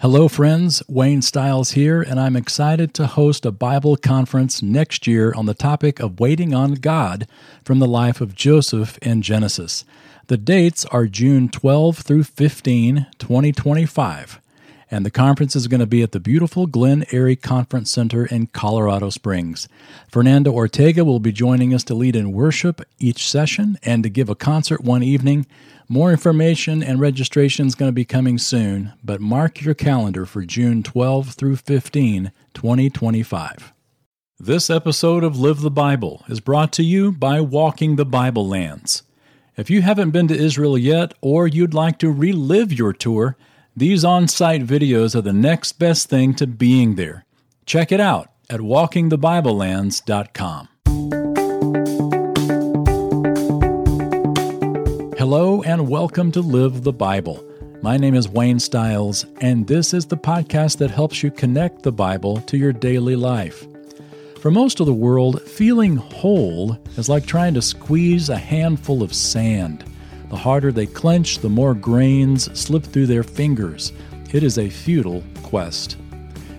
Hello, friends. Wayne Stiles here, and I'm excited to host a Bible conference next year on the topic of waiting on God from the life of Joseph in Genesis. The dates are June 12 through 15, 2025, and the conference is going to be at the beautiful Glen Eyrie Conference Center in Colorado Springs. Fernando Ortega will be joining us to lead in worship each session and to give a concert one evening. More information and registration is going to be coming soon, but mark your calendar for June 12 through 15, 2025. This episode of Live the Bible is brought to you by Walking the Bible Lands. If you haven't been to Israel yet or you'd like to relive your tour, these on site videos are the next best thing to being there. Check it out at walkingthebiblelands.com. Hello and welcome to Live the Bible. My name is Wayne Stiles, and this is the podcast that helps you connect the Bible to your daily life. For most of the world, feeling whole is like trying to squeeze a handful of sand. The harder they clench, the more grains slip through their fingers. It is a futile quest.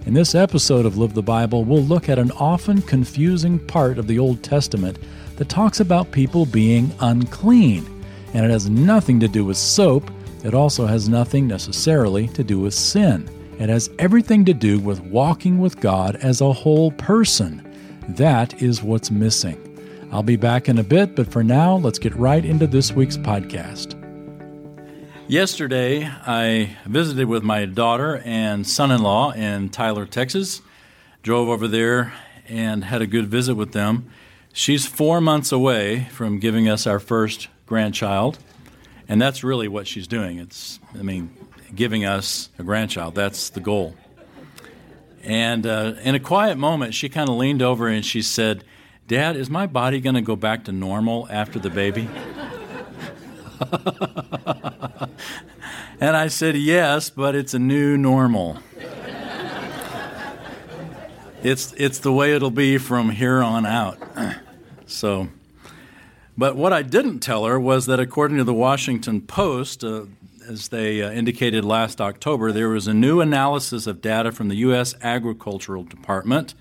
In this episode of Live the Bible, we'll look at an often confusing part of the Old Testament that talks about people being unclean and it has nothing to do with soap. It also has nothing necessarily to do with sin. It has everything to do with walking with God as a whole person. That is what's missing. I'll be back in a bit, but for now, let's get right into this week's podcast. Yesterday, I visited with my daughter and son in law in Tyler, Texas. Drove over there and had a good visit with them. She's four months away from giving us our first grandchild, and that's really what she's doing. It's, I mean, giving us a grandchild. That's the goal. And uh, in a quiet moment, she kind of leaned over and she said, Dad, is my body going to go back to normal after the baby? and I said, Yes, but it's a new normal. it's, it's the way it'll be from here on out. so but what I didn't tell her was that according to the Washington Post, uh, as they uh, indicated last October, there was a new analysis of data from the U.S. Agricultural Department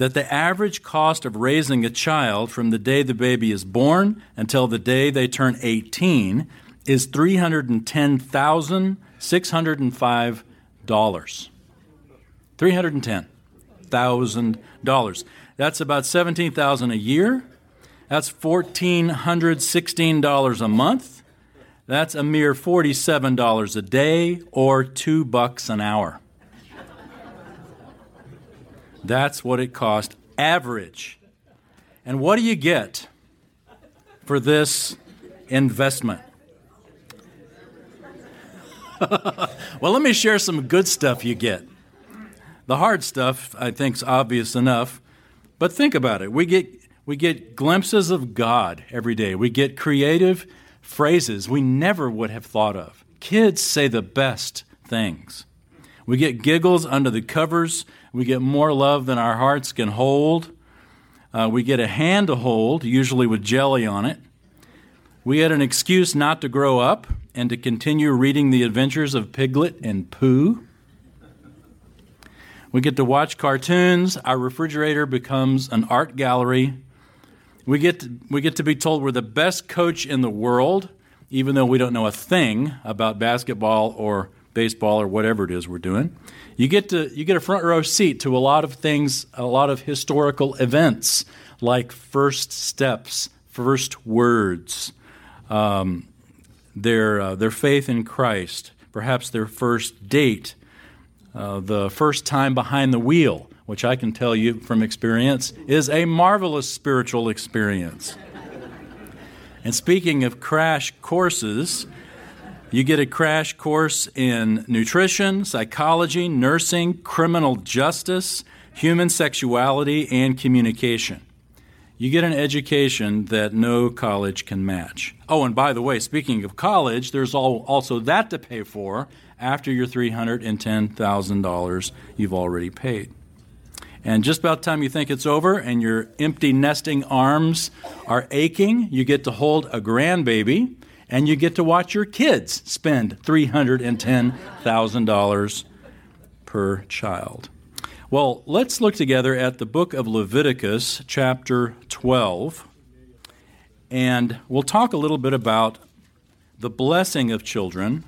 that the average cost of raising a child from the day the baby is born until the day they turn 18 is $310,605. $310,000. That's about 17,000 a year that's $1,416 a month. That's a mere $47 a day or 2 bucks an hour. That's what it cost average. And what do you get for this investment? well, let me share some good stuff you get. The hard stuff, I think, is obvious enough. But think about it. We get we get glimpses of God every day. We get creative phrases we never would have thought of. Kids say the best things. We get giggles under the covers. We get more love than our hearts can hold. Uh, we get a hand to hold, usually with jelly on it. We get an excuse not to grow up and to continue reading the adventures of Piglet and Pooh. We get to watch cartoons. Our refrigerator becomes an art gallery. We get, to, we get to be told we're the best coach in the world, even though we don't know a thing about basketball or baseball or whatever it is we're doing. You get, to, you get a front row seat to a lot of things, a lot of historical events like first steps, first words, um, their, uh, their faith in Christ, perhaps their first date, uh, the first time behind the wheel which I can tell you from experience is a marvelous spiritual experience. and speaking of crash courses, you get a crash course in nutrition, psychology, nursing, criminal justice, human sexuality, and communication. You get an education that no college can match. Oh, and by the way, speaking of college, there's also that to pay for after your $310,000 you've already paid. And just about time you think it's over and your empty nesting arms are aching, you get to hold a grandbaby and you get to watch your kids spend $310,000 per child. Well, let's look together at the book of Leviticus, chapter 12, and we'll talk a little bit about the blessing of children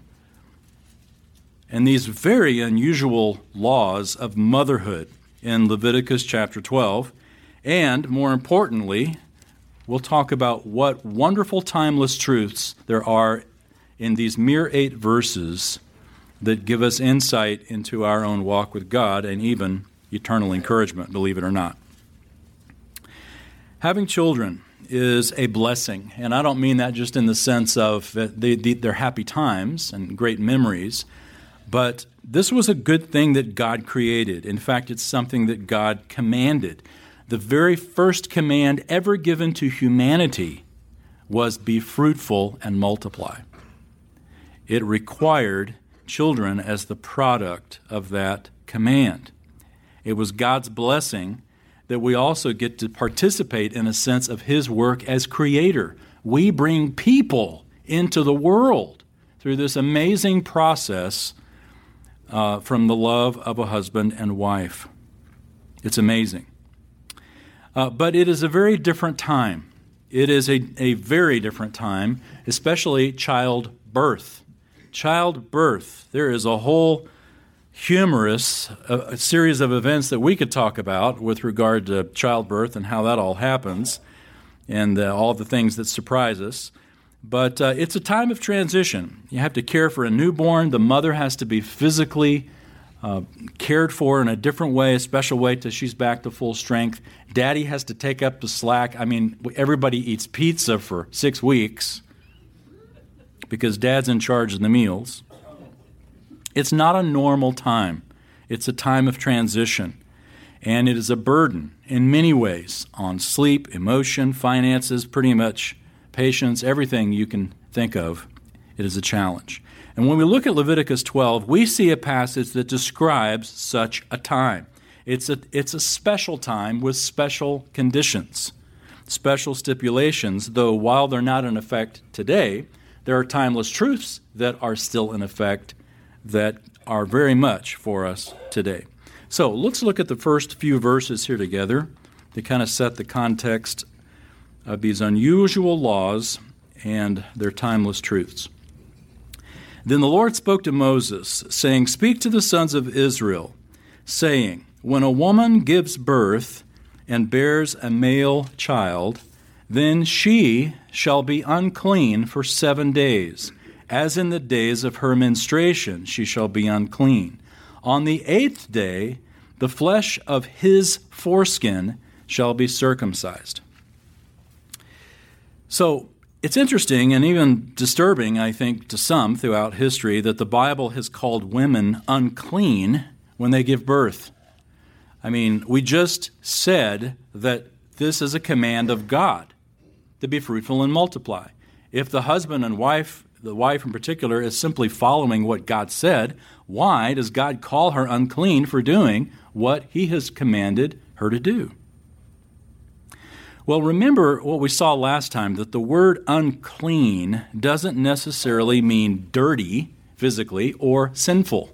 and these very unusual laws of motherhood in Leviticus chapter 12. And more importantly, we'll talk about what wonderful timeless truths there are in these mere eight verses that give us insight into our own walk with God and even eternal encouragement, believe it or not. Having children is a blessing, and I don't mean that just in the sense of they, they, they're happy times and great memories. But this was a good thing that God created. In fact, it's something that God commanded. The very first command ever given to humanity was be fruitful and multiply. It required children as the product of that command. It was God's blessing that we also get to participate in a sense of His work as creator. We bring people into the world through this amazing process uh, from the love of a husband and wife. It's amazing. Uh, but it is a very different time. It is a, a very different time, especially childbirth. Childbirth. There is a whole humorous uh, series of events that we could talk about with regard to childbirth and how that all happens and uh, all the things that surprise us. But uh, it's a time of transition. You have to care for a newborn. The mother has to be physically uh, cared for in a different way, a special way, till she's back to full strength. Daddy has to take up the slack. I mean, everybody eats pizza for six weeks because dad's in charge of the meals. It's not a normal time, it's a time of transition. And it is a burden in many ways on sleep, emotion, finances, pretty much patience, everything you can think of, it is a challenge. And when we look at Leviticus 12, we see a passage that describes such a time. It's a, it's a special time with special conditions, special stipulations, though while they're not in effect today, there are timeless truths that are still in effect that are very much for us today. So let's look at the first few verses here together to kind of set the context of these unusual laws and their timeless truths. Then the Lord spoke to Moses, saying, Speak to the sons of Israel, saying, When a woman gives birth and bears a male child, then she shall be unclean for seven days. As in the days of her menstruation, she shall be unclean. On the eighth day, the flesh of his foreskin shall be circumcised. So it's interesting and even disturbing, I think, to some throughout history that the Bible has called women unclean when they give birth. I mean, we just said that this is a command of God to be fruitful and multiply. If the husband and wife, the wife in particular, is simply following what God said, why does God call her unclean for doing what he has commanded her to do? Well, remember what we saw last time that the word unclean doesn't necessarily mean dirty physically or sinful.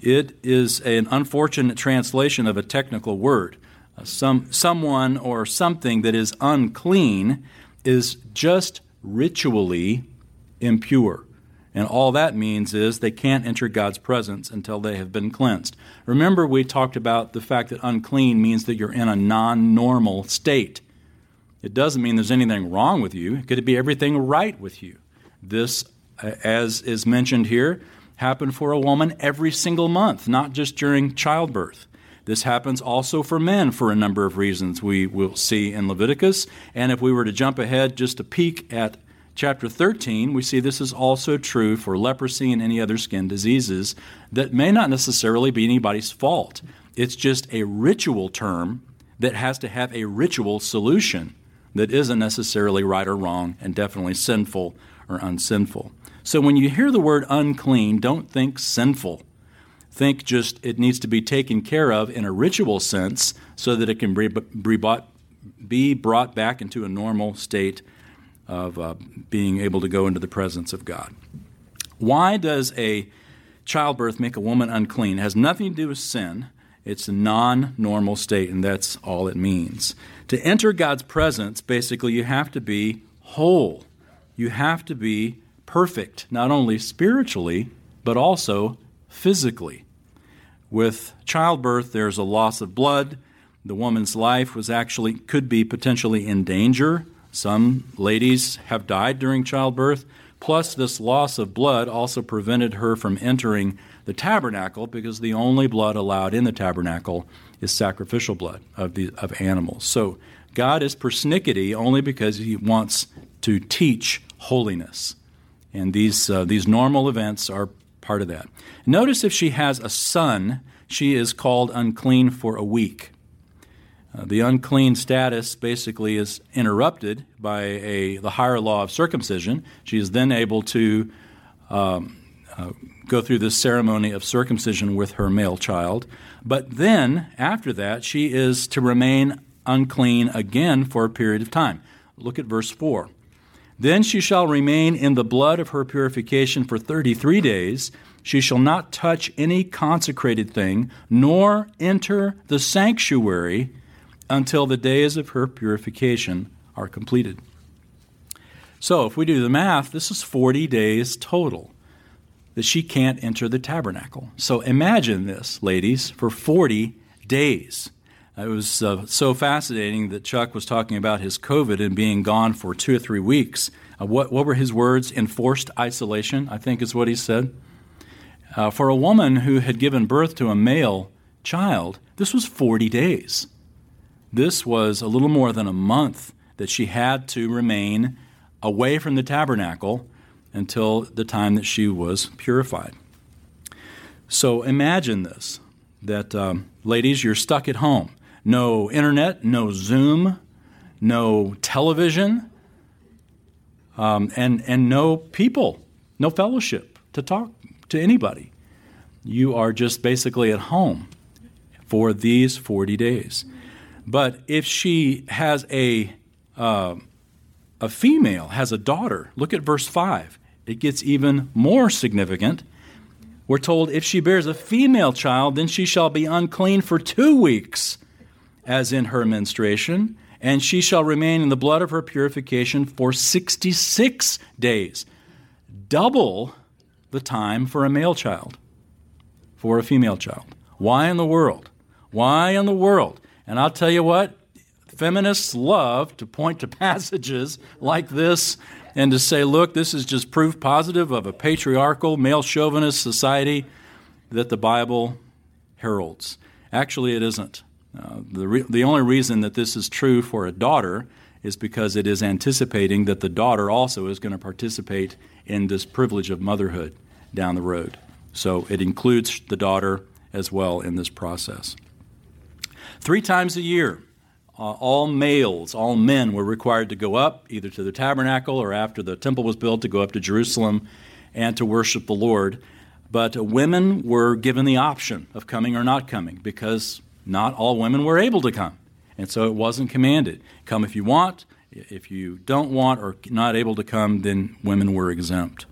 It is an unfortunate translation of a technical word. Uh, some, someone or something that is unclean is just ritually impure. And all that means is they can't enter God's presence until they have been cleansed. Remember, we talked about the fact that unclean means that you're in a non normal state. It doesn't mean there's anything wrong with you. It could be everything right with you. This, uh, as is mentioned here, happened for a woman every single month, not just during childbirth. This happens also for men for a number of reasons we will see in Leviticus. And if we were to jump ahead just a peek at chapter 13, we see this is also true for leprosy and any other skin diseases that may not necessarily be anybody's fault. It's just a ritual term that has to have a ritual solution that isn't necessarily right or wrong and definitely sinful or unsinful. So when you hear the word unclean, don't think sinful. Think just it needs to be taken care of in a ritual sense so that it can be, brought, back into a normal state of uh, being able to go into the presence of God. Why does a childbirth make a woman unclean. It has nothing to do with sin. It's a non normal state, and that's all it means. To enter God's presence, basically, you have to be whole. You have to be perfect, not only spiritually, but also physically. With childbirth, there's a loss of blood. The woman's life was actually could be potentially in danger. Some ladies have died during childbirth. Plus, this loss of blood also prevented her from entering the tabernacle because the only blood allowed in the tabernacle is sacrificial blood of, the, of animals. So, God is persnickety only because He wants to teach holiness. And these, uh, these normal events are part of that. Notice if she has a son, she is called unclean for a week. Uh, the unclean status basically is interrupted by a, the higher law of circumcision. She is then able to um, uh, go through this ceremony of circumcision with her male child. But then, after that, she is to remain unclean again for a period of time. Look at verse 4. Then she shall remain in the blood of her purification for 33 days. She shall not touch any consecrated thing, nor enter the sanctuary until the days of her purification are completed. So, if we do the math, this is 40 days total that she can't enter the tabernacle. So, imagine this, ladies, for 40 days. It was uh, so fascinating that Chuck was talking about his COVID and being gone for two or three weeks. Uh, what, what were his words? Enforced isolation, I think is what he said. Uh, for a woman who had given birth to a male child, this was 40 days. This was a little more than a month that she had to remain away from the tabernacle until the time that she was purified. So imagine this that, um, ladies, you're stuck at home. No internet, no Zoom, no television, um, and, and no people, no fellowship to talk to anybody. You are just basically at home for these 40 days. But if she has a, uh, a female, has a daughter, look at verse 5. It gets even more significant. We're told if she bears a female child, then she shall be unclean for two weeks, as in her menstruation, and she shall remain in the blood of her purification for 66 days. Double the time for a male child, for a female child. Why in the world? Why in the world and I'll tell you what, feminists love to point to passages like this and to say, look, this is just proof positive of a patriarchal, male chauvinist society that the Bible heralds. Actually, it isn't. Uh, the, re- the only reason that this is true for a daughter is because it is anticipating that the daughter also is going to participate in this privilege of motherhood down the road. So it includes the daughter as well in this process. Three times a year, uh, all males, all men were required to go up either to the tabernacle or after the temple was built to go up to Jerusalem and to worship the Lord. But uh, women were given the option of coming or not coming because not all women were able to come. And so it wasn't commanded. Come if you want. If you don't want or not able to come, then women were exempt.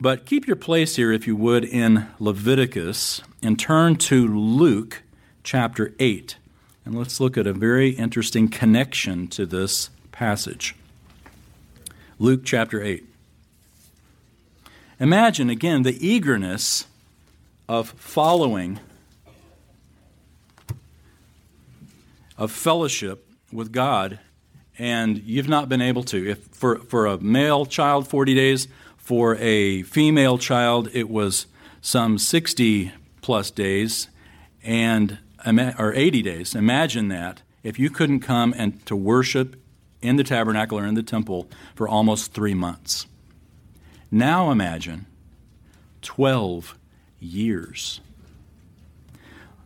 But keep your place here, if you would, in Leviticus and turn to Luke chapter 8. And let's look at a very interesting connection to this passage. Luke chapter 8. Imagine again the eagerness of following, of fellowship with God, and you've not been able to. If for, for a male child, 40 days, for a female child, it was some 60 plus days, and or 80 days. Imagine that if you couldn't come and to worship in the tabernacle or in the temple for almost three months. Now imagine 12 years.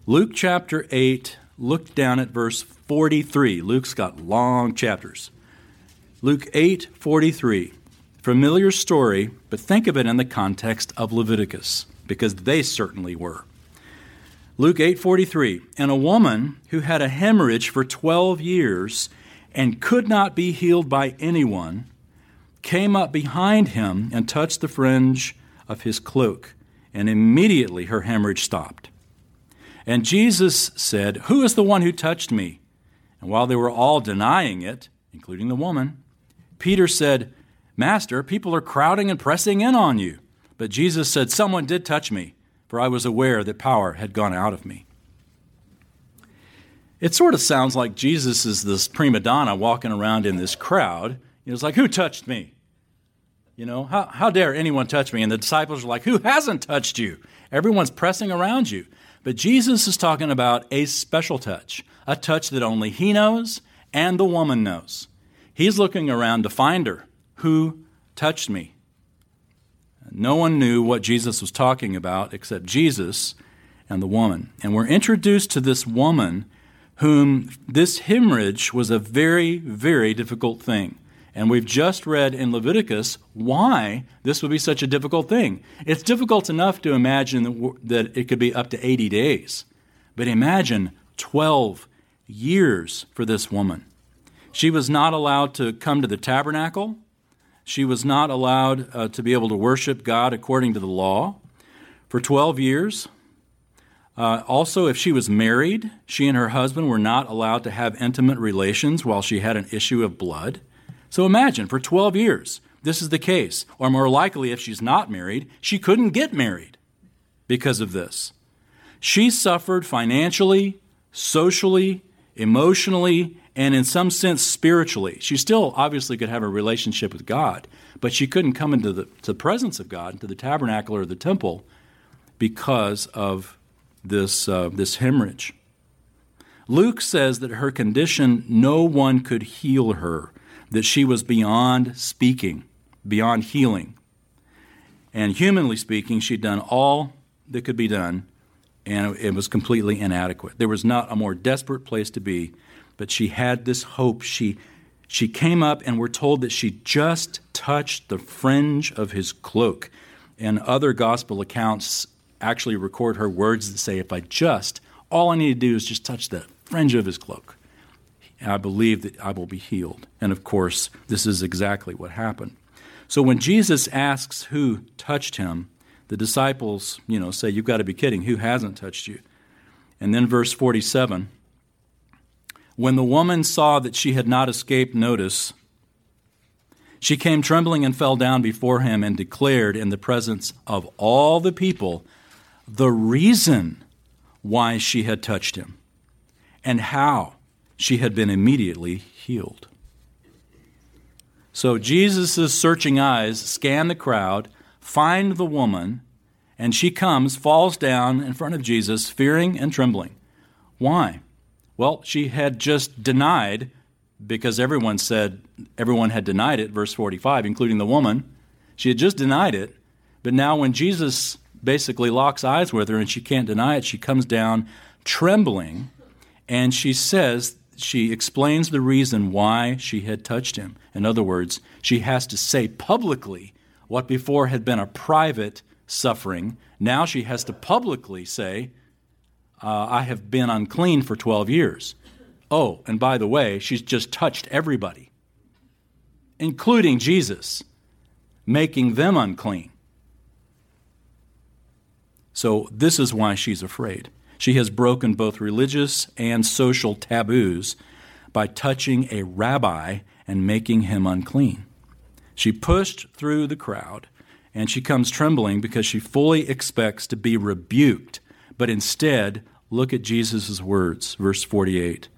Luke chapter 8, look down at verse 43. Luke's got long chapters. Luke 8, 43. Familiar story, but think of it in the context of Leviticus, because they certainly were. Luke 8:43 And a woman who had a hemorrhage for 12 years and could not be healed by anyone came up behind him and touched the fringe of his cloak and immediately her hemorrhage stopped. And Jesus said, Who is the one who touched me? And while they were all denying it, including the woman, Peter said, Master, people are crowding and pressing in on you. But Jesus said, Someone did touch me, for I was aware that power had gone out of me. It sort of sounds like Jesus is this prima donna walking around in this crowd. It's like, Who touched me? You know, how, how dare anyone touch me? And the disciples are like, Who hasn't touched you? Everyone's pressing around you. But Jesus is talking about a special touch, a touch that only he knows and the woman knows. He's looking around to find her. Who touched me? No one knew what Jesus was talking about except Jesus and the woman. And we're introduced to this woman whom this hemorrhage was a very, very difficult thing. And we've just read in Leviticus why this would be such a difficult thing. It's difficult enough to imagine that it could be up to 80 days. But imagine 12 years for this woman. She was not allowed to come to the tabernacle. She was not allowed uh, to be able to worship God according to the law for 12 years. Uh, also, if she was married, she and her husband were not allowed to have intimate relations while she had an issue of blood. So imagine, for 12 years, this is the case. Or more likely, if she's not married, she couldn't get married because of this. She suffered financially, socially, emotionally, and in some sense spiritually. She still obviously could have a relationship with God, but she couldn't come into the, the presence of God, into the tabernacle or the temple, because of this, uh, this hemorrhage. Luke says that her condition, no one could heal her that she was beyond speaking, beyond healing. And humanly speaking, she'd done all that could be done, and it was completely inadequate. There was not a more desperate place to be, but she had this hope. She, she came up, and we're told that she just touched the fringe of his cloak. And other gospel accounts actually record her words that say, If I just, all I need to do is just touch the fringe of his cloak I believe that I will be healed. And of course, this is exactly what happened. So when Jesus asks who touched him, the disciples, you know, say, You've got to be kidding. Who hasn't touched you? And then verse 47 When the woman saw that she had not escaped notice, she came trembling and fell down before him and declared in the presence of all the people the reason why she had touched him and how she had been immediately healed. So Jesus' searching eyes scan the crowd, find the woman, and she comes, falls down in front of Jesus, fearing and trembling. Why? Well, she had just denied, because everyone said, everyone had denied it, verse 45, including the woman. She had just denied it, but now when Jesus basically locks eyes with her and she can't deny it, she comes down trembling and she says she explains the reason why she had touched him. In other words, she has to say publicly what before had been a private suffering. Now she has to publicly say, uh, I have been unclean for 12 years. Oh, and by the way, she's just touched everybody, including Jesus, making them unclean. So, this is why she's afraid. She has broken both religious and social taboos by touching a rabbi and making him unclean. She pushed through the crowd and she comes trembling because she fully expects to be rebuked. But instead, look at Jesus' words, verse 48.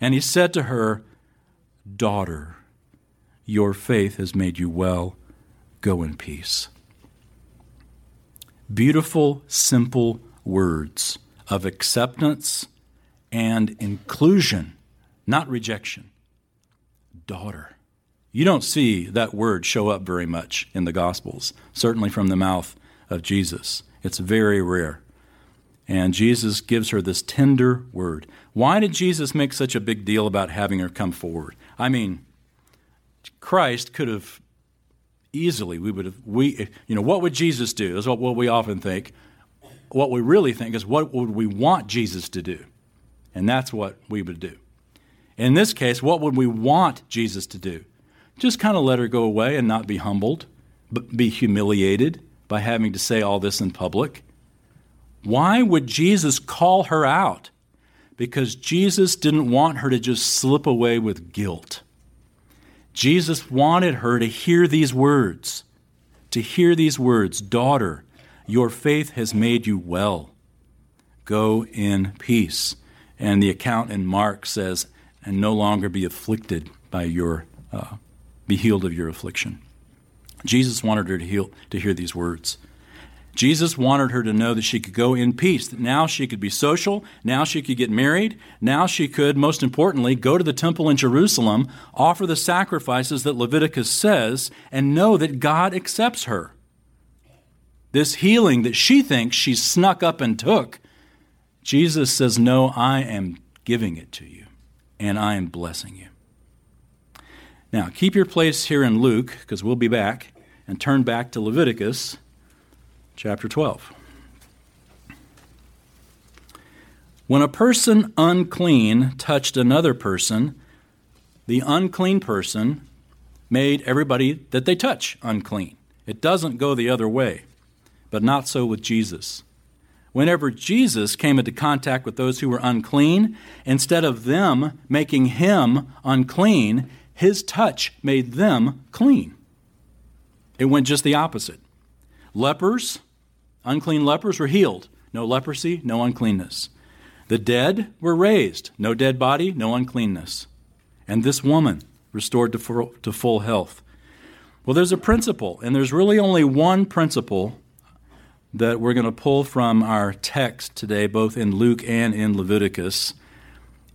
And he said to her, Daughter, your faith has made you well. Go in peace. Beautiful, simple words of acceptance and inclusion, not rejection. Daughter. You don't see that word show up very much in the Gospels, certainly from the mouth of Jesus. It's very rare. And Jesus gives her this tender word. Why did Jesus make such a big deal about having her come forward? I mean, Christ could have easily, we would have, we, you know, what would Jesus do? is what, what we often think what we really think is what would we want Jesus to do? And that's what we would do. In this case, what would we want Jesus to do? Just kind of let her go away and not be humbled, but be humiliated, by having to say all this in public. Why would Jesus call her out? Because Jesus didn't want her to just slip away with guilt. Jesus wanted her to hear these words, to hear these words Daughter, your faith has made you well. Go in peace. And the account in Mark says, and no longer be afflicted by your, uh, be healed of your affliction. Jesus wanted her to, heal, to hear these words. Jesus wanted her to know that she could go in peace, that now she could be social, now she could get married, now she could, most importantly, go to the temple in Jerusalem, offer the sacrifices that Leviticus says, and know that God accepts her. This healing that she thinks she snuck up and took, Jesus says, No, I am giving it to you, and I am blessing you. Now, keep your place here in Luke, because we'll be back, and turn back to Leviticus chapter 12. When a person unclean touched another person, the unclean person made everybody that they touch unclean. It doesn't go the other way, but not so with Jesus. Whenever Jesus came into contact with those who were unclean, instead of them making him unclean, his touch made them clean. It went just the opposite. Lepers Unclean lepers were healed. No leprosy, no uncleanness. The dead were raised. No dead body, no uncleanness. And this woman restored to full, to full health. Well, there's a principle, and there's really only one principle that we're going to pull from our text today, both in Luke and in Leviticus.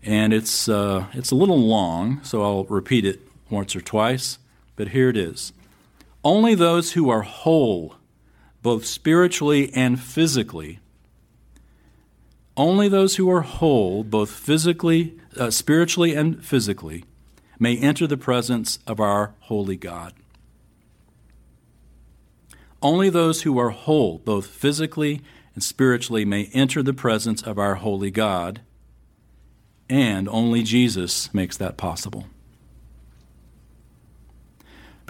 And it's, uh, it's a little long, so I'll repeat it once or twice, but here it is. Only those who are whole both spiritually and physically. Only those who are whole, both physically, uh, spiritually and physically, may enter the presence of our holy God. Only those who are whole, both physically and spiritually, may enter the presence of our holy God, and only Jesus makes that possible.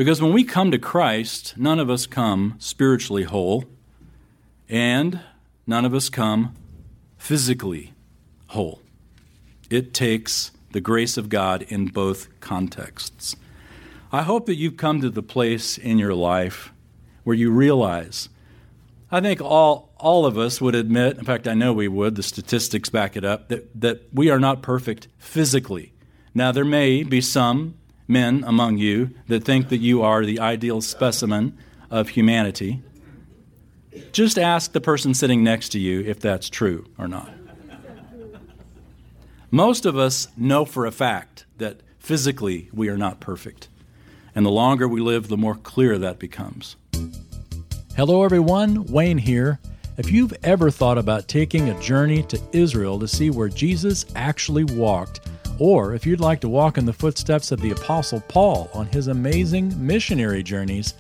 Because when we come to Christ, none of us come spiritually whole, and none of us come physically whole. It takes the grace of God in both contexts. I hope that you've come to the place in your life where you realize. I think all, all of us would admit, in fact, I know we would, the statistics back it up, that, that we are not perfect physically. Now, there may be some men among you that think that you are the ideal specimen of humanity. Just ask the person sitting next to you if that's true or not. Most of us know for a fact that physically we are not perfect. And the longer we live, the more clear that becomes. Hello, everyone. Wayne here. If you've ever thought about taking a journey to Israel to see where Jesus actually walked, or if you'd like to walk in the footsteps of the Apostle Paul on his amazing missionary journeys,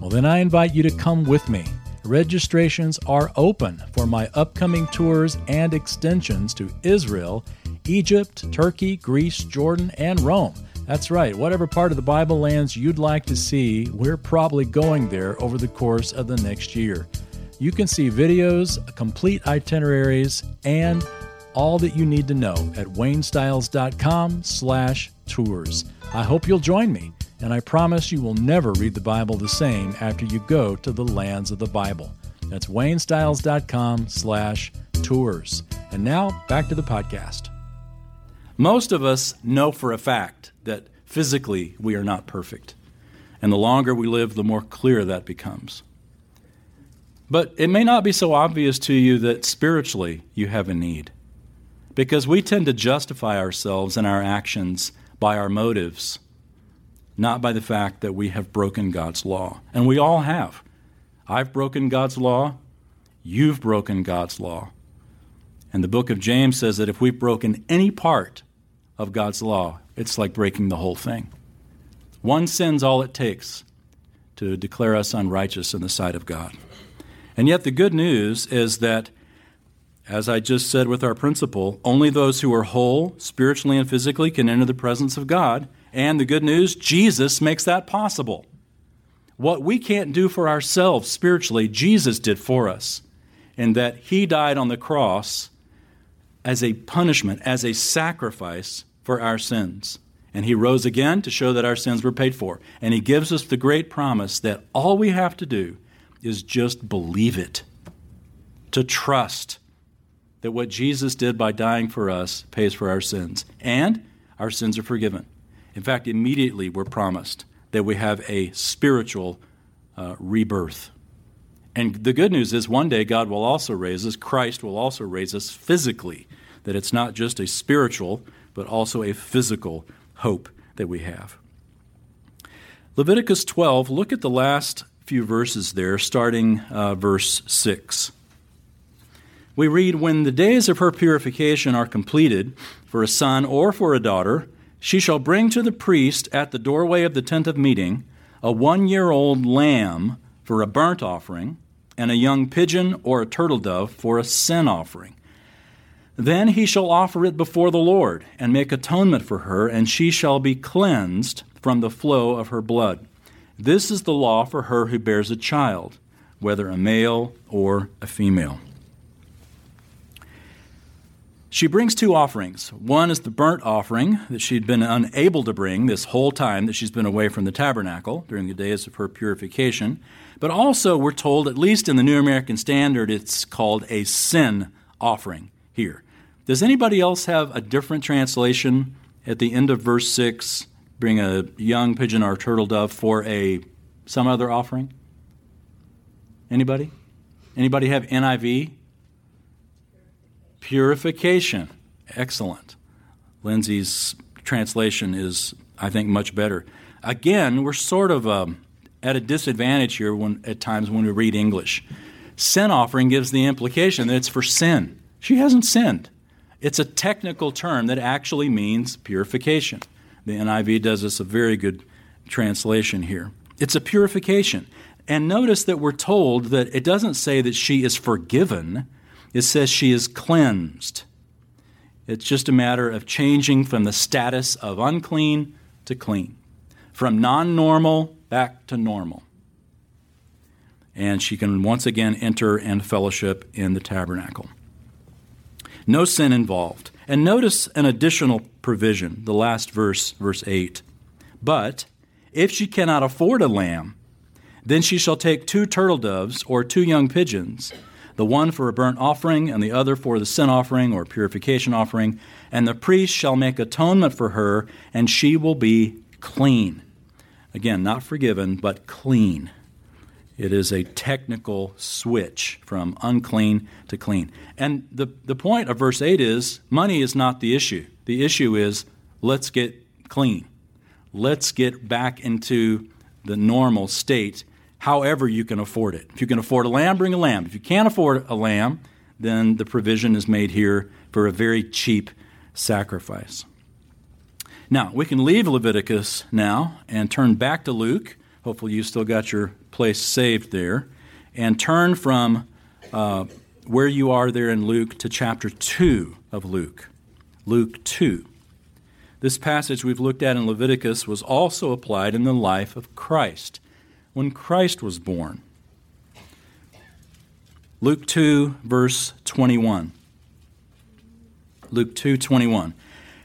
well, then I invite you to come with me. Registrations are open for my upcoming tours and extensions to Israel, Egypt, Turkey, Greece, Jordan, and Rome. That's right, whatever part of the Bible lands you'd like to see, we're probably going there over the course of the next year. You can see videos, complete itineraries, and all that you need to know at waynestiles.com slash tours. I hope you'll join me, and I promise you will never read the Bible the same after you go to the lands of the Bible. That's waynestiles.com slash tours. And now, back to the podcast. Most of us know for a fact that physically we are not perfect. And the longer we live, the more clear that becomes. But it may not be so obvious to you that spiritually you have a need because we tend to justify ourselves and our actions by our motives, not by the fact that we have broken God's law. And we all have. I've broken God's law, you've broken God's law. And the book of James says that if we've broken any part of God's law, it's like breaking the whole thing. One sin's all it takes to declare us unrighteous in the sight of God. And yet, the good news is that as I just said with our principle, only those who are whole, spiritually and physically, can enter the presence of God. And the good news, Jesus makes that possible. what we can't do for ourselves spiritually, Jesus did for us. in that He died on the cross as a punishment, as a sacrifice for our sins. And He rose again to show that our sins were paid for. And He gives us the great promise that all we have to do is just believe it, to trust that what Jesus did by dying for us pays for our sins. And our sins are forgiven. In fact, immediately we're promised that we have a spiritual uh, rebirth. And the good news is one day God will also raise us, Christ will also raise us physically, that it's not just a spiritual, but also a physical hope that we have. Leviticus 12, look at the last few verses there, starting uh, verse 6. We read, When the days of her purification are completed, for a son or for a daughter, she shall bring to the priest at the doorway of the tent of meeting a one year old lamb for a burnt offering, and a young pigeon or a turtle dove for a sin offering. Then he shall offer it before the Lord, and make atonement for her, and she shall be cleansed from the flow of her blood. This is the law for her who bears a child, whether a male or a female. She brings two offerings. One is the burnt offering that she'd been unable to bring this whole time that she's been away from the tabernacle during the days of her purification. But also, we're told, at least in the New American Standard, it's called a sin offering here. Does anybody else have a different translation at the end of verse 6? Bring a young pigeon or turtle dove for a some other offering? Anybody? Anybody have NIV? Purification. Excellent. Lindsay's translation is, I think, much better. Again, we're sort of um, at a disadvantage here when, at times when we read English. Sin offering gives the implication that it's for sin. She hasn't sinned. It's a technical term that actually means purification. The NIV does us a very good translation here. It's a purification. And notice that we're told that it doesn't say that she is forgiven, it says she is cleansed. It's just a matter of changing from the status of unclean to clean, from non normal back to normal. And she can once again enter and fellowship in the tabernacle. No sin involved. And notice an additional provision, the last verse, verse 8. But if she cannot afford a lamb, then she shall take two turtle doves or two young pigeons the one for a burnt offering, and the other for the sin offering or purification offering. And the priest shall make atonement for her, and she will be clean. Again, not forgiven, but clean. It is a technical switch from unclean to clean. And the, the point of verse 8 is money is not the issue. The issue is let's get clean. Let's get back into the normal state however you can afford it. If you can afford a lamb, bring a lamb. If you can't afford a lamb, then the provision is made here for a very cheap sacrifice. Now, we can leave Leviticus now and turn back to Luke. Hopefully, you still got your place saved there. And turn from uh, where you are there in Luke to chapter 2 of Luke. Luke 2. This passage we've looked at in Leviticus was also applied in the life of Christ when Christ was born. Luke 2 verse 21. Luke 2:21.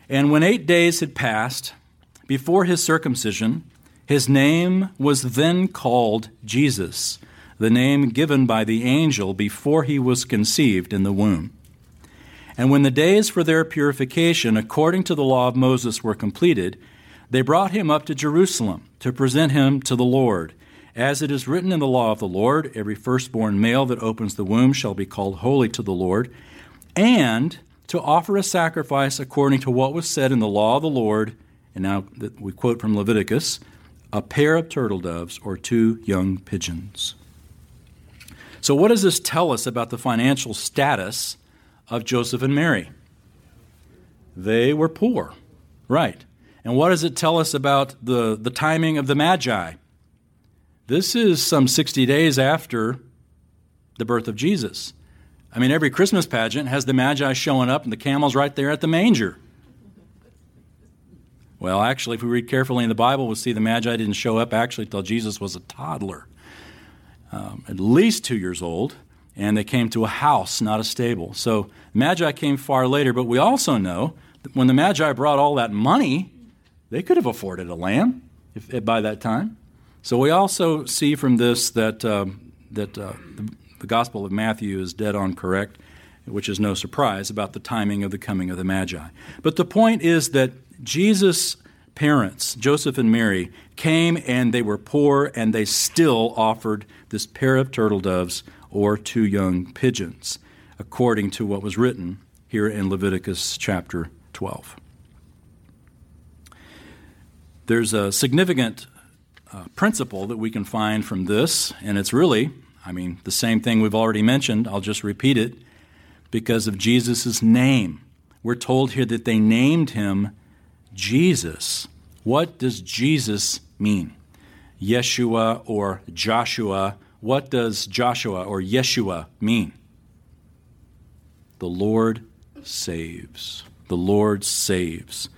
And when 8 days had passed before his circumcision, his name was then called Jesus, the name given by the angel before he was conceived in the womb. And when the days for their purification according to the law of Moses were completed, they brought him up to Jerusalem to present him to the Lord as it is written in the law of the Lord, every firstborn male that opens the womb shall be called holy to the Lord, and to offer a sacrifice according to what was said in the law of the Lord, and now we quote from Leviticus, a pair of turtle doves or two young pigeons. So, what does this tell us about the financial status of Joseph and Mary? They were poor, right. And what does it tell us about the, the timing of the Magi? This is some 60 days after the birth of Jesus. I mean, every Christmas pageant has the Magi showing up and the camel's right there at the manger. Well, actually, if we read carefully in the Bible, we'll see the Magi didn't show up actually until Jesus was a toddler, um, at least two years old, and they came to a house, not a stable. So Magi came far later, but we also know that when the Magi brought all that money, they could have afforded a lamb if, if by that time. So we also see from this that, um, that uh, the, the Gospel of Matthew is dead on correct, which is no surprise about the timing of the coming of the Magi. But the point is that Jesus' parents, Joseph and Mary, came and they were poor and they still offered this pair of turtle doves or two young pigeons, according to what was written here in Leviticus chapter 12. There's a significant uh, principle that we can find from this, and it's really, I mean, the same thing we've already mentioned. I'll just repeat it because of Jesus' name. We're told here that they named him Jesus. What does Jesus mean? Yeshua or Joshua. What does Joshua or Yeshua mean? The Lord saves. The Lord saves.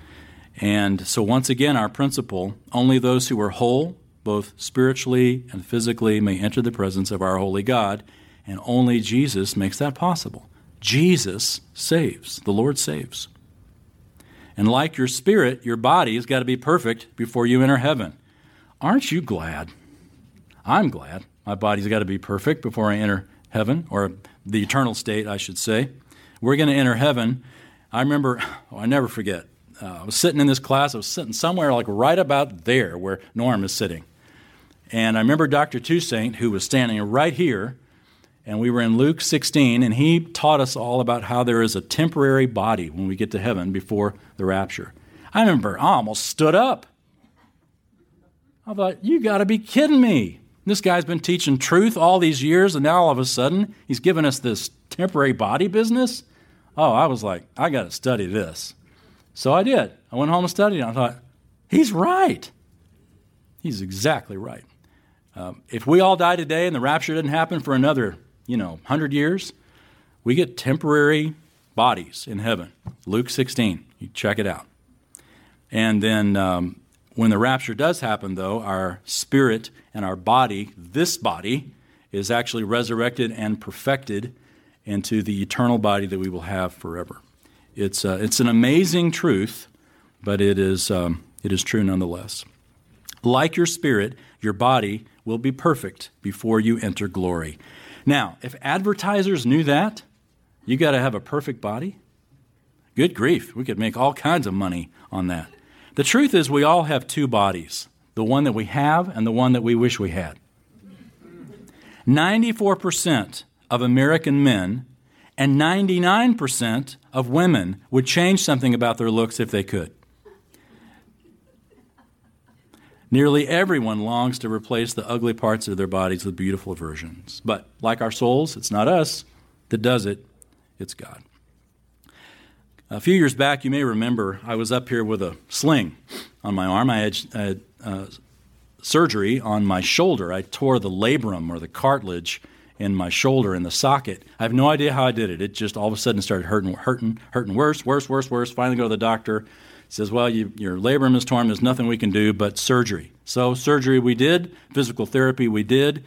And so, once again, our principle only those who are whole, both spiritually and physically, may enter the presence of our holy God, and only Jesus makes that possible. Jesus saves. The Lord saves. And like your spirit, your body has got to be perfect before you enter heaven. Aren't you glad? I'm glad. My body's got to be perfect before I enter heaven, or the eternal state, I should say. We're going to enter heaven. I remember, oh, I never forget, uh, I was sitting in this class. I was sitting somewhere like right about there where Norm is sitting. And I remember Dr. Toussaint, who was standing right here, and we were in Luke 16, and he taught us all about how there is a temporary body when we get to heaven before the rapture. I remember I almost stood up. I thought, you got to be kidding me. This guy's been teaching truth all these years, and now all of a sudden he's giving us this temporary body business. Oh, I was like, I got to study this. So I did. I went home and studied, and I thought, he's right. He's exactly right. Um, if we all die today and the rapture didn't happen for another, you know, 100 years, we get temporary bodies in heaven. Luke 16. You check it out. And then um, when the rapture does happen, though, our spirit and our body, this body, is actually resurrected and perfected into the eternal body that we will have forever. It's, uh, it's an amazing truth, but it is, um, it is true nonetheless. Like your spirit, your body will be perfect before you enter glory. Now, if advertisers knew that, you got to have a perfect body. Good grief, we could make all kinds of money on that. The truth is, we all have two bodies the one that we have and the one that we wish we had. 94% of American men and 99% of women would change something about their looks if they could. Nearly everyone longs to replace the ugly parts of their bodies with beautiful versions. But like our souls, it's not us that does it, it's God. A few years back, you may remember I was up here with a sling on my arm. I had, had uh, surgery on my shoulder. I tore the labrum or the cartilage in my shoulder in the socket. I have no idea how I did it. It just all of a sudden started hurting, hurting, hurting worse, worse, worse, worse. Finally, go to the doctor. Says, "Well, you, your labrum is torn. There's nothing we can do but surgery." So surgery we did, physical therapy we did,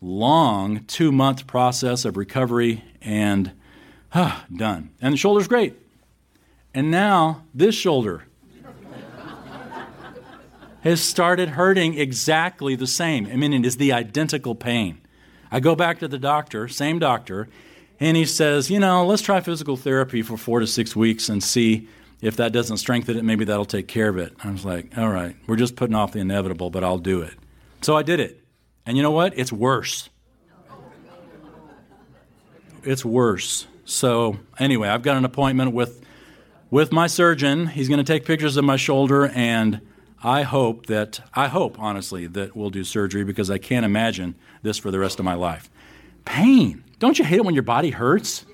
long two month process of recovery, and ah, done. And the shoulder's great. And now this shoulder has started hurting exactly the same. I mean, it is the identical pain. I go back to the doctor, same doctor, and he says, you know, let's try physical therapy for four to six weeks and see if that doesn't strengthen it, maybe that'll take care of it. I was like, all right, we're just putting off the inevitable, but I'll do it. So I did it. And you know what? It's worse. It's worse. So anyway, I've got an appointment with with my surgeon. He's going to take pictures of my shoulder and I hope that, I hope, honestly, that we'll do surgery because I can't imagine this for the rest of my life. Pain. Don't you hate it when your body hurts?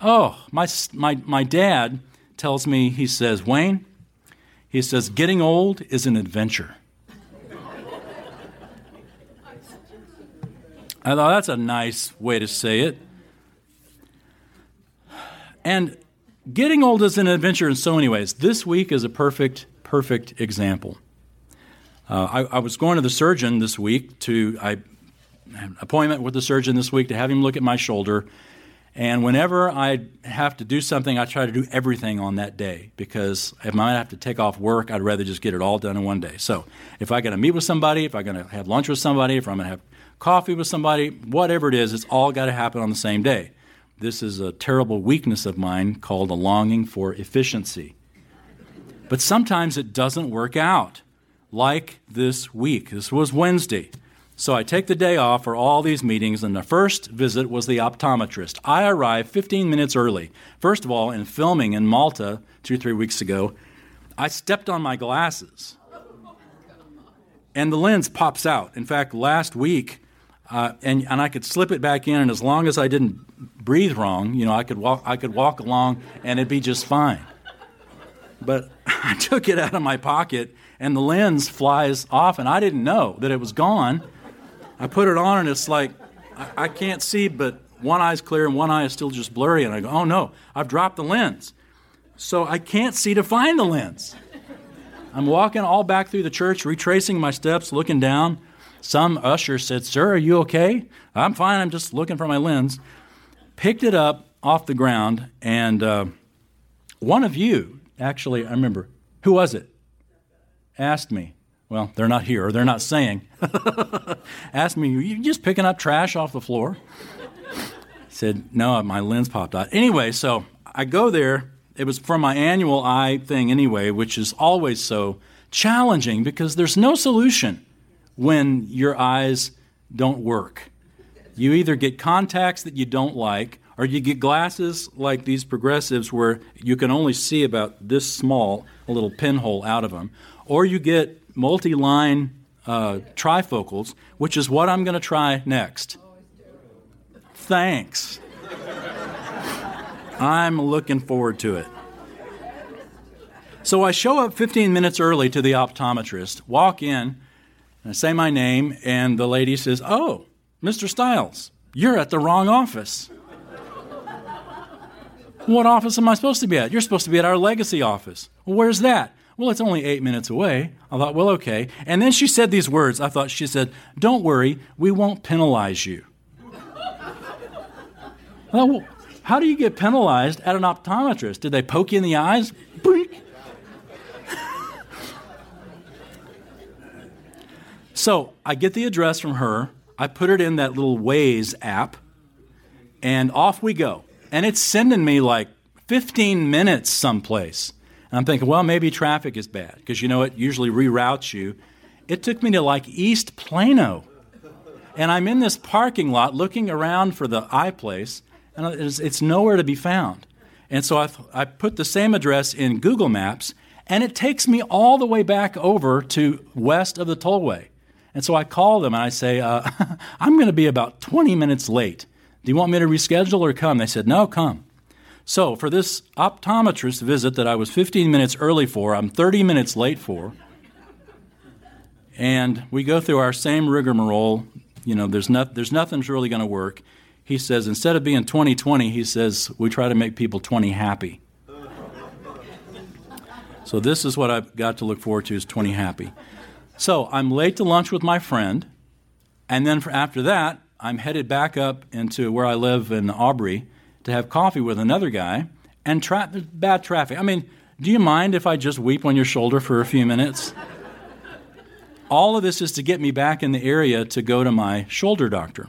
Oh, my, my, my dad tells me, he says, Wayne, he says, getting old is an adventure. I thought that's a nice way to say it. And getting old is an adventure in so many ways. This week is a perfect perfect example. Uh, I, I, was going to the surgeon this week to I an appointment with the surgeon this week to have him look at my shoulder. And whenever I have to do something, I try to do everything on that day because if I might have to take off work, I'd rather just get it all done in one day. So if I got to meet with somebody, if I'm going to have lunch with somebody, if I'm going to have coffee with somebody, whatever it is, it's all got to happen on the same day. This is a terrible weakness of mine called a longing for efficiency. But sometimes it doesn't work out like this week. This was Wednesday. So I take the day off for all these meetings, and the first visit was the optometrist. I arrived 15 minutes early. First of all, in filming in Malta two, three weeks ago, I stepped on my glasses, and the lens pops out. In fact, last week, uh, and, and I could slip it back in, and as long as I didn't breathe wrong, you know, I could walk, I could walk along, and it'd be just fine. But I took it out of my pocket and the lens flies off, and I didn't know that it was gone. I put it on, and it's like I, I can't see, but one eye's clear and one eye is still just blurry. And I go, oh no, I've dropped the lens. So I can't see to find the lens. I'm walking all back through the church, retracing my steps, looking down. Some usher said, Sir, are you okay? I'm fine, I'm just looking for my lens. Picked it up off the ground, and uh, one of you, actually, I remember, who was it? asked me, well, they're not here, or they're not saying, asked me, Are you just picking up trash off the floor? Said, no, my lens popped out. Anyway, so I go there. It was for my annual eye thing anyway, which is always so challenging because there's no solution when your eyes don't work. You either get contacts that you don't like, or you get glasses like these progressives where you can only see about this small, a little pinhole out of them, or you get multi line uh, trifocals, which is what I'm going to try next. Thanks. I'm looking forward to it. So I show up 15 minutes early to the optometrist, walk in, and I say my name, and the lady says, Oh, Mr. Stiles, you're at the wrong office. what office am I supposed to be at? You're supposed to be at our legacy office. Well, where's that? Well, it's only eight minutes away. I thought, well, okay. And then she said these words. I thought, she said, don't worry, we won't penalize you. I thought, well, how do you get penalized at an optometrist? Did they poke you in the eyes? so I get the address from her. I put it in that little Waze app, and off we go. And it's sending me like 15 minutes someplace. And I'm thinking, well, maybe traffic is bad because you know it usually reroutes you. It took me to like East Plano. And I'm in this parking lot looking around for the I place, and it's, it's nowhere to be found. And so I, I put the same address in Google Maps, and it takes me all the way back over to west of the tollway. And so I call them and I say, uh, I'm going to be about 20 minutes late. Do you want me to reschedule or come? They said, No, come. So, for this optometrist visit that I was 15 minutes early for, I'm 30 minutes late for. And we go through our same rigmarole. You know, there's, not, there's nothing's really going to work. He says, instead of being 20 20, he says, we try to make people 20 happy. So, this is what I've got to look forward to is 20 happy. So, I'm late to lunch with my friend. And then for, after that, I'm headed back up into where I live in Aubrey to have coffee with another guy and tra- bad traffic. I mean, do you mind if I just weep on your shoulder for a few minutes? All of this is to get me back in the area to go to my shoulder doctor.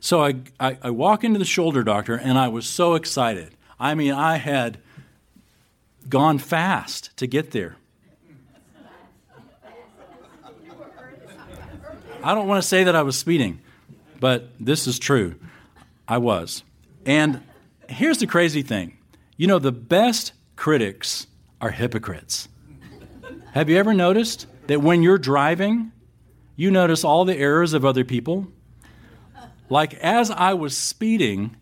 So I, I, I walk into the shoulder doctor and I was so excited. I mean, I had gone fast to get there. I don't want to say that I was speeding, but this is true. I was. And here's the crazy thing you know, the best critics are hypocrites. Have you ever noticed that when you're driving, you notice all the errors of other people? Like, as I was speeding,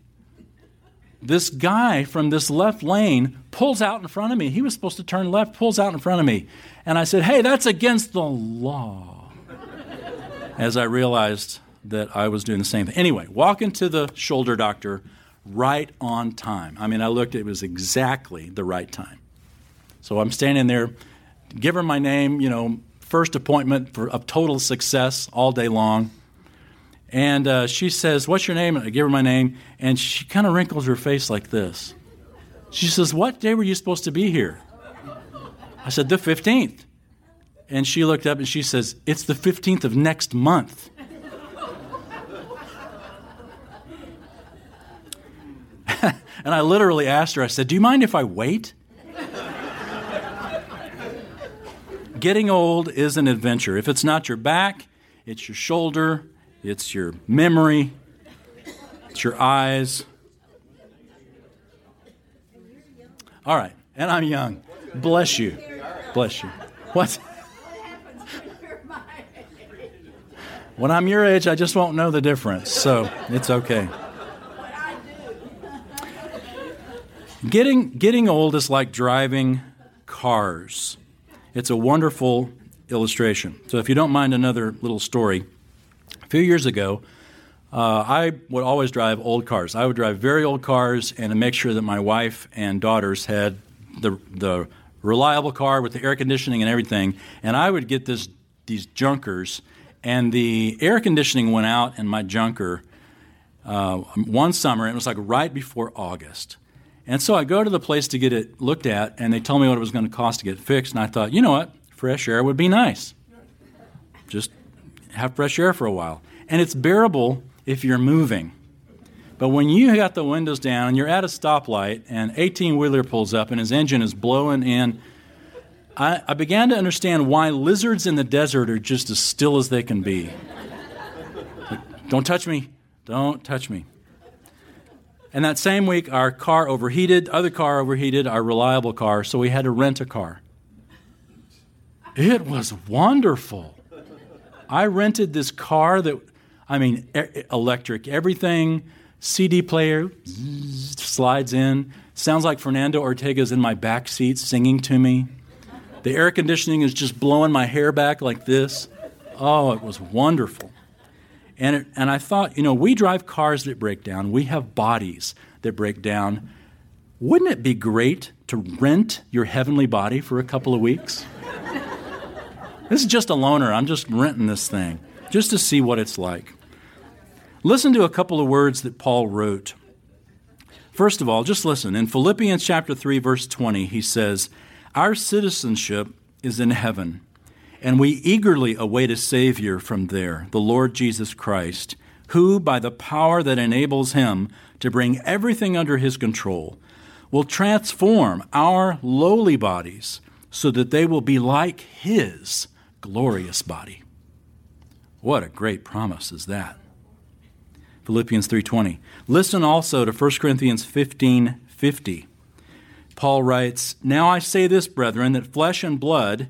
this guy from this left lane pulls out in front of me. He was supposed to turn left, pulls out in front of me. And I said, Hey, that's against the law. As I realized that I was doing the same thing. Anyway, walk into the shoulder doctor right on time. I mean, I looked, it was exactly the right time. So I'm standing there give her my name, you know, first appointment for of total success all day long. And uh, she says, What's your name? And I give her my name, and she kind of wrinkles her face like this. She says, What day were you supposed to be here? I said, The 15th. And she looked up and she says, It's the 15th of next month. And I literally asked her, I said, Do you mind if I wait? Getting old is an adventure. If it's not your back, it's your shoulder, it's your memory, it's your eyes. All right, and I'm young. Bless you. Bless you. What? When I'm your age, I just won't know the difference, so it's okay. Getting, getting old is like driving cars. It's a wonderful illustration. So, if you don't mind another little story, a few years ago, uh, I would always drive old cars. I would drive very old cars and make sure that my wife and daughters had the, the reliable car with the air conditioning and everything. And I would get this, these junkers, and the air conditioning went out in my junker uh, one summer. And it was like right before August. And so I go to the place to get it looked at, and they tell me what it was going to cost to get fixed. And I thought, you know what? Fresh air would be nice. Just have fresh air for a while. And it's bearable if you're moving. But when you got the windows down and you're at a stoplight and 18 wheeler pulls up and his engine is blowing in, I, I, began to understand why lizards in the desert are just as still as they can be. Like, Don't touch me. Don't touch me. And that same week, our car overheated, other car overheated, our reliable car, so we had to rent a car. It was wonderful. I rented this car that, I mean, electric, everything, CD player slides in, sounds like Fernando Ortega's in my back seat singing to me. The air conditioning is just blowing my hair back like this. Oh, it was wonderful. And, it, and I thought, you know, we drive cars that break down, we have bodies that break down. Wouldn't it be great to rent your heavenly body for a couple of weeks? this is just a loaner. I'm just renting this thing just to see what it's like. Listen to a couple of words that Paul wrote. First of all, just listen. In Philippians chapter 3 verse 20, he says, "Our citizenship is in heaven." And we eagerly await a Savior from there, the Lord Jesus Christ, who, by the power that enables him to bring everything under his control, will transform our lowly bodies so that they will be like his glorious body. What a great promise is that. Philippians 3:20. Listen also to 1 Corinthians 15:50. Paul writes, "Now I say this, brethren, that flesh and blood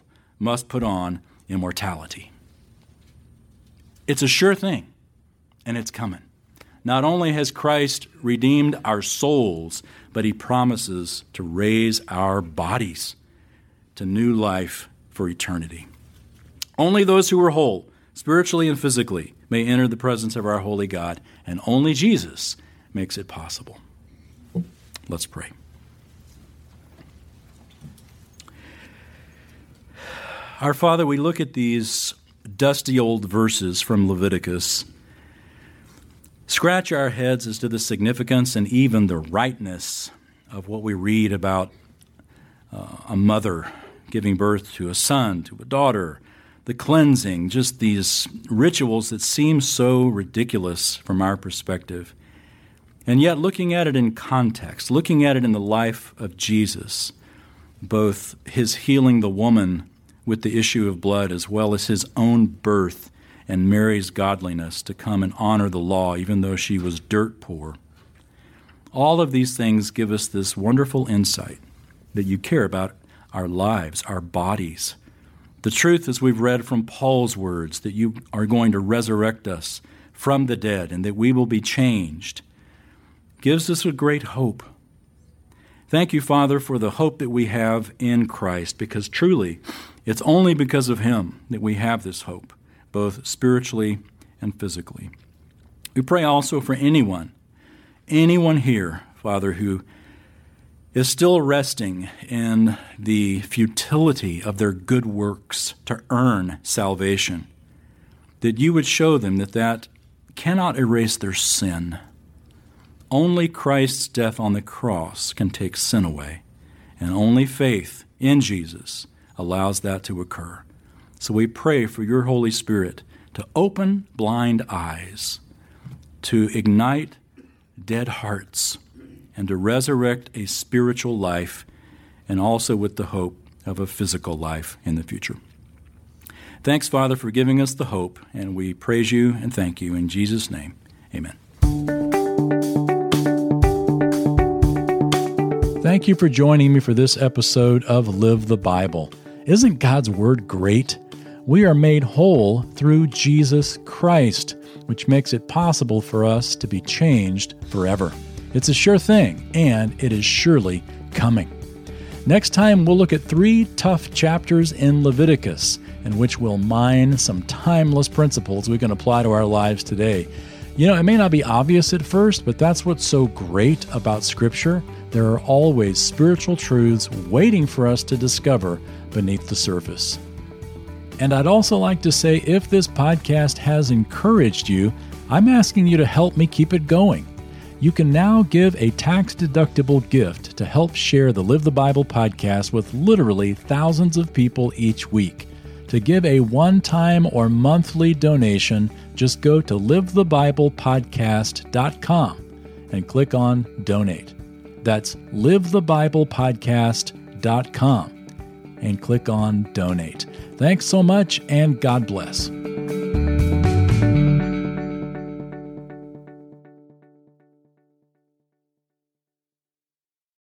must put on immortality. It's a sure thing, and it's coming. Not only has Christ redeemed our souls, but he promises to raise our bodies to new life for eternity. Only those who are whole, spiritually and physically, may enter the presence of our holy God, and only Jesus makes it possible. Let's pray. Our Father, we look at these dusty old verses from Leviticus, scratch our heads as to the significance and even the rightness of what we read about uh, a mother giving birth to a son, to a daughter, the cleansing, just these rituals that seem so ridiculous from our perspective. And yet, looking at it in context, looking at it in the life of Jesus, both his healing the woman with the issue of blood, as well as his own birth and Mary's godliness to come and honor the law, even though she was dirt poor. All of these things give us this wonderful insight that you care about our lives, our bodies, The truth, as we've read from Paul's words, that you are going to resurrect us from the dead and that we will be changed, gives us a great hope. Thank you, Father, for the hope that we have in Christ, because truly, it's only because of Him that we have this hope, both spiritually and physically. We pray also for anyone, anyone here, Father, who is still resting in the futility of their good works to earn salvation, that you would show them that that cannot erase their sin. Only Christ's death on the cross can take sin away, and only faith in Jesus allows that to occur. So we pray for your Holy Spirit to open blind eyes, to ignite dead hearts, and to resurrect a spiritual life, and also with the hope of a physical life in the future. Thanks, Father, for giving us the hope, and we praise you and thank you in Jesus' name. Amen. Thank you for joining me for this episode of Live the Bible. Isn't God's Word great? We are made whole through Jesus Christ, which makes it possible for us to be changed forever. It's a sure thing, and it is surely coming. Next time, we'll look at three tough chapters in Leviticus, in which we'll mine some timeless principles we can apply to our lives today. You know, it may not be obvious at first, but that's what's so great about Scripture. There are always spiritual truths waiting for us to discover beneath the surface. And I'd also like to say if this podcast has encouraged you, I'm asking you to help me keep it going. You can now give a tax deductible gift to help share the Live the Bible podcast with literally thousands of people each week. To give a one time or monthly donation, just go to livethebiblepodcast.com and click on Donate. That's livethebiblepodcast.com and click on Donate. Thanks so much, and God bless.